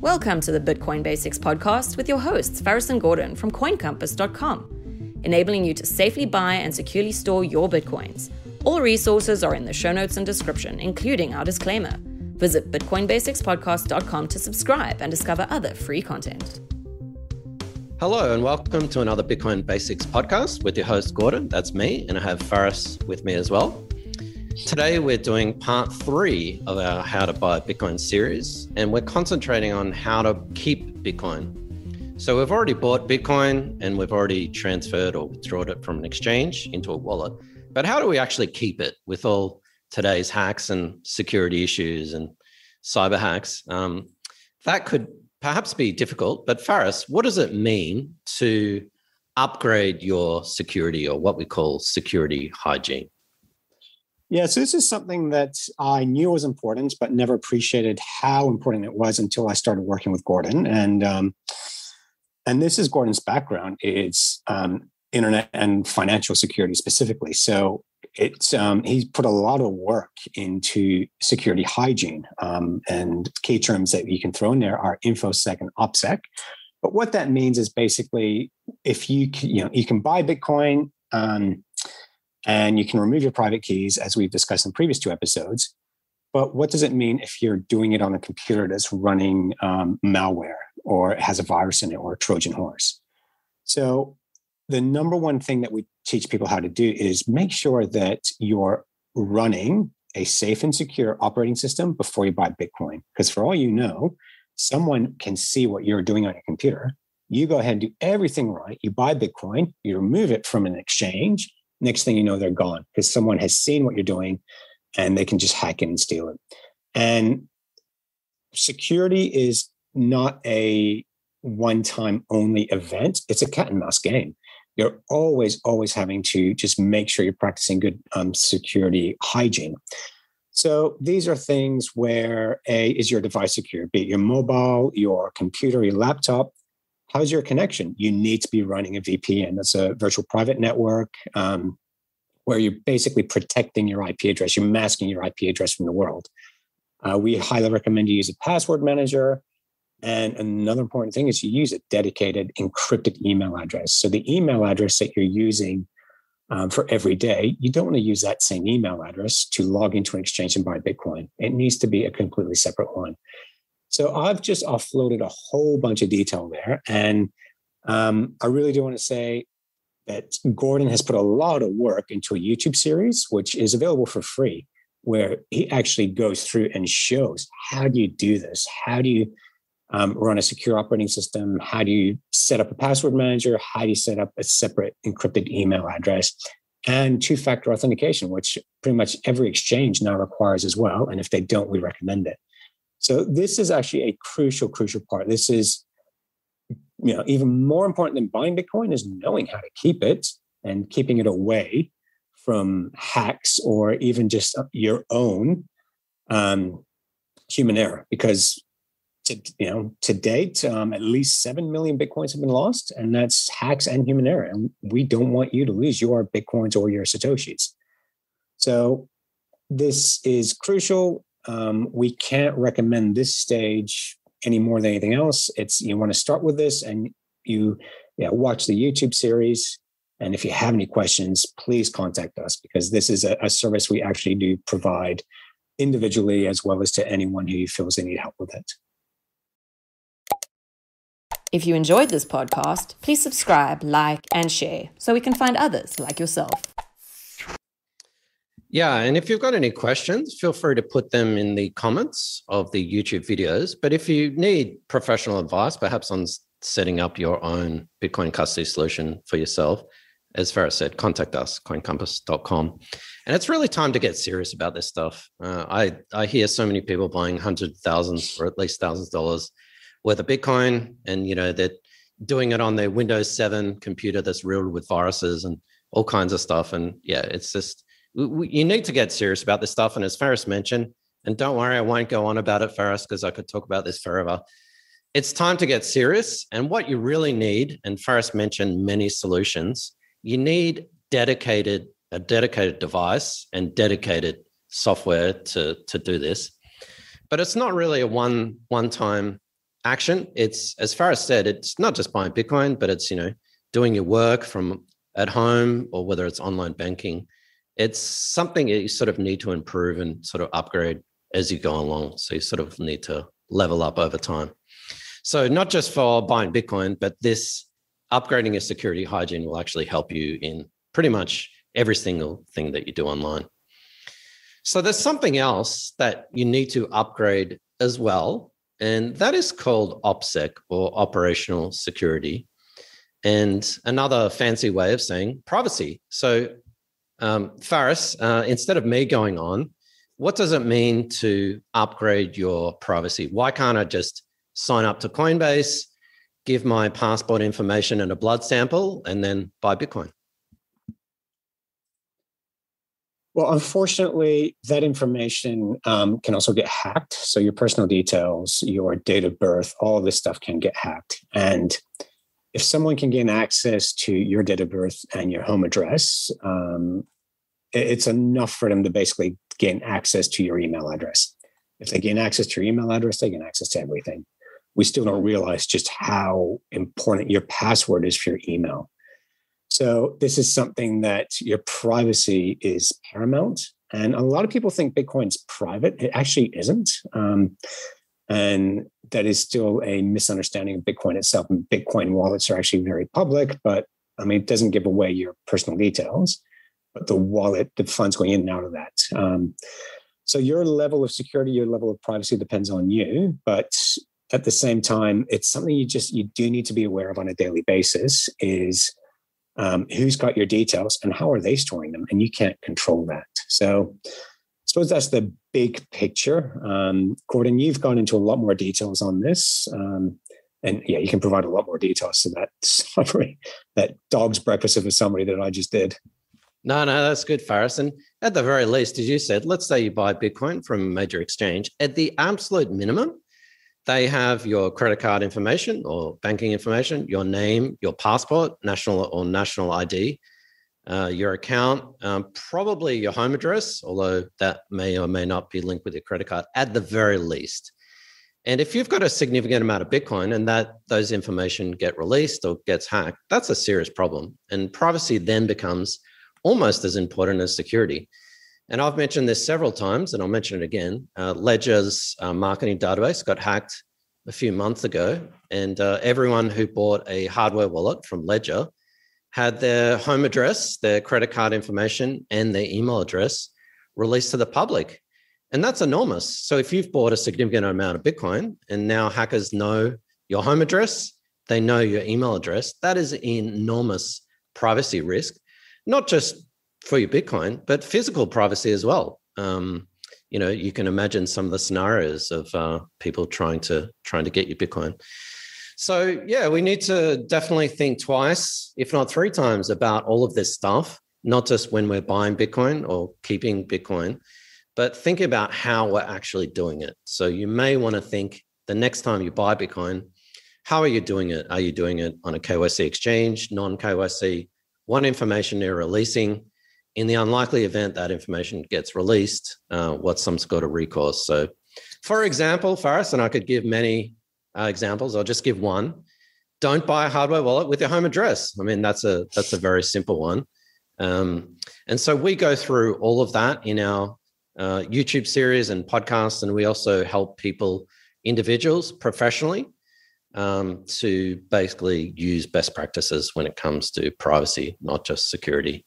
Welcome to the Bitcoin Basics podcast with your hosts, Faris and Gordon from CoinCompass.com, enabling you to safely buy and securely store your Bitcoins. All resources are in the show notes and description, including our disclaimer. Visit BitcoinBasicsPodcast.com to subscribe and discover other free content. Hello, and welcome to another Bitcoin Basics podcast with your host, Gordon. That's me, and I have Faris with me as well. Today, we're doing part three of our How to Buy Bitcoin series, and we're concentrating on how to keep Bitcoin. So, we've already bought Bitcoin and we've already transferred or withdrawn it from an exchange into a wallet. But how do we actually keep it with all today's hacks and security issues and cyber hacks? Um, that could perhaps be difficult, but Faris, what does it mean to upgrade your security or what we call security hygiene? Yeah, so this is something that I knew was important, but never appreciated how important it was until I started working with Gordon. And um, and this is Gordon's background. It's um, internet and financial security specifically. So it's um, he's put a lot of work into security hygiene. Um, and key terms that you can throw in there are infosec and opsec. But what that means is basically if you can, you know you can buy Bitcoin. Um, and you can remove your private keys, as we've discussed in previous two episodes. But what does it mean if you're doing it on a computer that's running um, malware or has a virus in it or a Trojan horse? So, the number one thing that we teach people how to do is make sure that you're running a safe and secure operating system before you buy Bitcoin. Because for all you know, someone can see what you're doing on your computer. You go ahead and do everything right. You buy Bitcoin, you remove it from an exchange, next thing you know they're gone because someone has seen what you're doing and they can just hack in and steal it. And security is not a one time only event. It's a cat and mouse game. You're always always having to just make sure you're practicing good um, security hygiene. So these are things where a is your device secure? Be it your mobile your computer your laptop how's your connection? You need to be running a VPN. That's a virtual private network um, where you're basically protecting your IP address. You're masking your IP address from the world. Uh, we highly recommend you use a password manager. And another important thing is you use a dedicated encrypted email address. So the email address that you're using um, for every day, you don't want to use that same email address to log into an exchange and buy Bitcoin. It needs to be a completely separate one. So I've just offloaded a whole bunch of detail there. And um, I really do want to say that Gordon has put a lot of work into a YouTube series, which is available for free, where he actually goes through and shows how do you do this? How do you um, run a secure operating system? How do you set up a password manager? How do you set up a separate encrypted email address? And two factor authentication, which pretty much every exchange now requires as well. And if they don't, we recommend it. So this is actually a crucial, crucial part. This is, you know, even more important than buying Bitcoin is knowing how to keep it and keeping it away from hacks or even just your own um, human error. Because to you know, to date, um, at least seven million bitcoins have been lost, and that's hacks and human error. And we don't want you to lose your bitcoins or your satoshis. So this is crucial um, we can't recommend this stage any more than anything else. It's you want to start with this and you yeah, watch the YouTube series. And if you have any questions, please contact us because this is a, a service we actually do provide individually as well as to anyone who feels they need help with it. If you enjoyed this podcast, please subscribe, like, and share so we can find others like yourself. Yeah, and if you've got any questions, feel free to put them in the comments of the YouTube videos. But if you need professional advice, perhaps on setting up your own Bitcoin custody solution for yourself, as Faris said, contact us, coincompass.com. And it's really time to get serious about this stuff. Uh, I, I hear so many people buying hundreds of thousands or at least thousands of dollars worth of Bitcoin, and you know, they're doing it on their Windows 7 computer that's riddled with viruses and all kinds of stuff. And yeah, it's just you need to get serious about this stuff. And as Faris mentioned, and don't worry, I won't go on about it, Faris, because I could talk about this forever. It's time to get serious. And what you really need, and Faris mentioned many solutions, you need dedicated a dedicated device and dedicated software to to do this. But it's not really a one one time action. It's as Faris said, it's not just buying Bitcoin, but it's you know doing your work from at home or whether it's online banking. It's something you sort of need to improve and sort of upgrade as you go along. So you sort of need to level up over time. So not just for buying Bitcoin, but this upgrading your security hygiene will actually help you in pretty much every single thing that you do online. So there's something else that you need to upgrade as well, and that is called OPSEC or operational security. And another fancy way of saying privacy. So, um, Faris, uh, instead of me going on, what does it mean to upgrade your privacy? Why can't I just sign up to Coinbase, give my passport information and a blood sample, and then buy Bitcoin? Well, unfortunately, that information um, can also get hacked. So your personal details, your date of birth, all this stuff can get hacked. And if someone can gain access to your date of birth and your home address, um, it's enough for them to basically gain access to your email address. If they gain access to your email address, they gain access to everything. We still don't realize just how important your password is for your email. So this is something that your privacy is paramount. And a lot of people think Bitcoin's private. It actually isn't. Um, and that is still a misunderstanding of Bitcoin itself. And Bitcoin wallets are actually very public, but I mean, it doesn't give away your personal details, but the wallet, the funds going in and out of that. Um, so your level of security, your level of privacy depends on you. But at the same time, it's something you just you do need to be aware of on a daily basis. Is um, who's got your details and how are they storing them and you can't control that so suppose that's the big picture um, gordon you've gone into a lot more details on this um, and yeah you can provide a lot more details to that summary that dog's breakfast of a summary that i just did no, no, that's good, Faris. And at the very least, as you said, let's say you buy Bitcoin from a major exchange. At the absolute minimum, they have your credit card information or banking information, your name, your passport, national or national ID, uh, your account, um, probably your home address, although that may or may not be linked with your credit card at the very least. And if you've got a significant amount of Bitcoin and that those information get released or gets hacked, that's a serious problem. And privacy then becomes almost as important as security. And I've mentioned this several times, and I'll mention it again. Uh, Ledger's uh, marketing database got hacked a few months ago, and uh, everyone who bought a hardware wallet from Ledger had their home address, their credit card information, and their email address released to the public. And that's enormous. So if you've bought a significant amount of Bitcoin and now hackers know your home address, they know your email address, that is enormous privacy risk, not just for your Bitcoin, but physical privacy as well. Um, you know, you can imagine some of the scenarios of uh, people trying to trying to get your Bitcoin. So yeah, we need to definitely think twice, if not three times, about all of this stuff. Not just when we're buying Bitcoin or keeping Bitcoin, but think about how we're actually doing it. So you may want to think the next time you buy Bitcoin, how are you doing it? Are you doing it on a KYC exchange, non KYC? What information are you're releasing? in the unlikely event that information gets released, uh, what's some sort of recourse? So, for example, Faris, and I could give many uh, examples. I'll just give one. Don't buy a hardware wallet with your home address. I mean, that's a that's a very simple one. Um, and so we go through all of that in our uh, YouTube series and podcasts, and we also help people, individuals, professionally, um, to basically use best practices when it comes to privacy, not just security.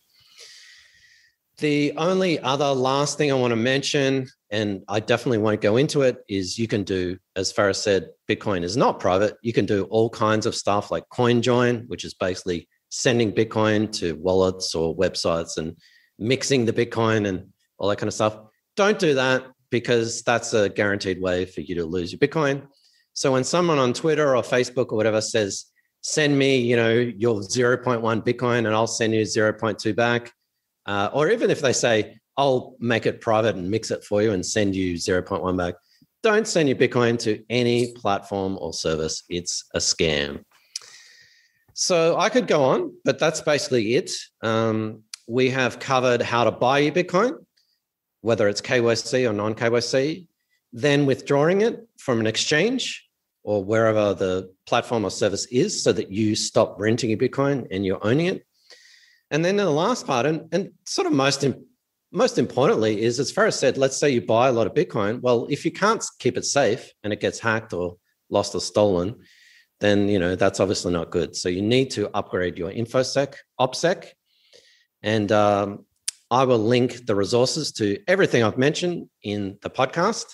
The only other last thing I want to mention, and I definitely won't go into it, is you can do, as Faris said, Bitcoin is not private. You can do all kinds of stuff like CoinJoin, which is basically sending Bitcoin to wallets or websites and mixing the Bitcoin and all that kind of stuff. Don't do that because that's a guaranteed way for you to lose your Bitcoin. So when someone on Twitter or Facebook or whatever says, send me, you know, your 0.1 Bitcoin and I'll send you 0.2 back uh, or even if they say, I'll make it private and mix it for you and send you 0.1 back, don't send your Bitcoin to any platform or service. It's a scam. So I could go on, but that's basically it. Um, we have covered how to buy your Bitcoin, whether it's KYC or non KYC, then withdrawing it from an exchange, or wherever the platform or service is so that you stop renting your Bitcoin and you're owning it. And then the last part, and, and sort of most, most importantly, is as Faris said, let's say you buy a lot of Bitcoin. Well, if you can't keep it safe and it gets hacked or lost or stolen, then you know that's obviously not good. So you need to upgrade your infosec, opsec, and um, I will link the resources to everything I've mentioned in the podcast.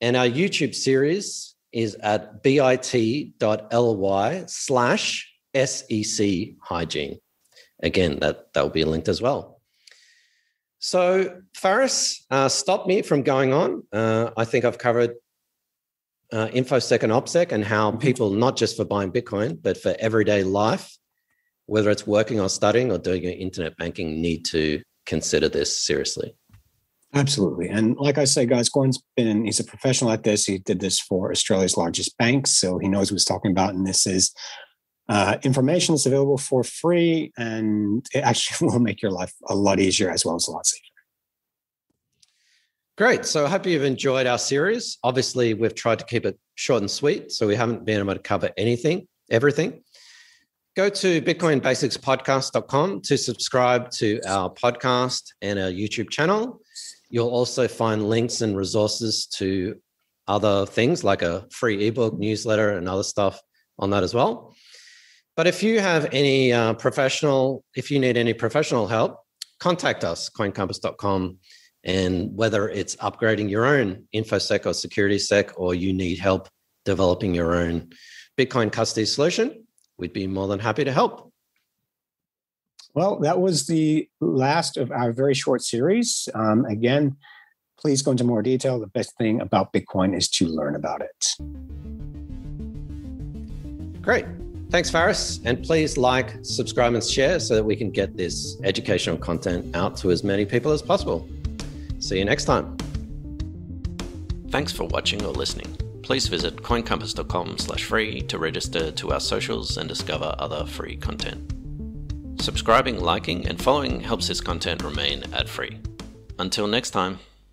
And our YouTube series is at bit.ly slash SEC hygiene. Again, that, that will be linked as well. So, Faris, uh, stop me from going on. Uh, I think I've covered uh, InfoSec and OPSEC and how mm-hmm. people, not just for buying Bitcoin, but for everyday life, whether it's working or studying or doing your internet banking, need to consider this seriously. Absolutely. And like I say, guys, Gordon's been, he's a professional at this. He did this for Australia's largest banks. So he knows what he's talking about. And this is uh, information that's available for free. And it actually will make your life a lot easier as well as a lot safer. Great. So I hope you've enjoyed our series. Obviously, we've tried to keep it short and sweet. So we haven't been able to cover anything, everything. Go to bitcoinbasicspodcast.com to subscribe to our podcast and our YouTube channel. You'll also find links and resources to other things like a free ebook, newsletter, and other stuff on that as well. But if you have any uh, professional, if you need any professional help, contact us, coincompass.com. And whether it's upgrading your own InfoSec or security sec, or you need help developing your own Bitcoin custody solution, we'd be more than happy to help. Well, that was the last of our very short series. Um, again, please go into more detail. The best thing about Bitcoin is to learn about it. Great. Thanks, Faris. And please like, subscribe, and share so that we can get this educational content out to as many people as possible. See you next time. Thanks for watching or listening. Please visit coincompass.com slash free to register to our socials and discover other free content. Subscribing, liking, and following helps this content remain ad free. Until next time.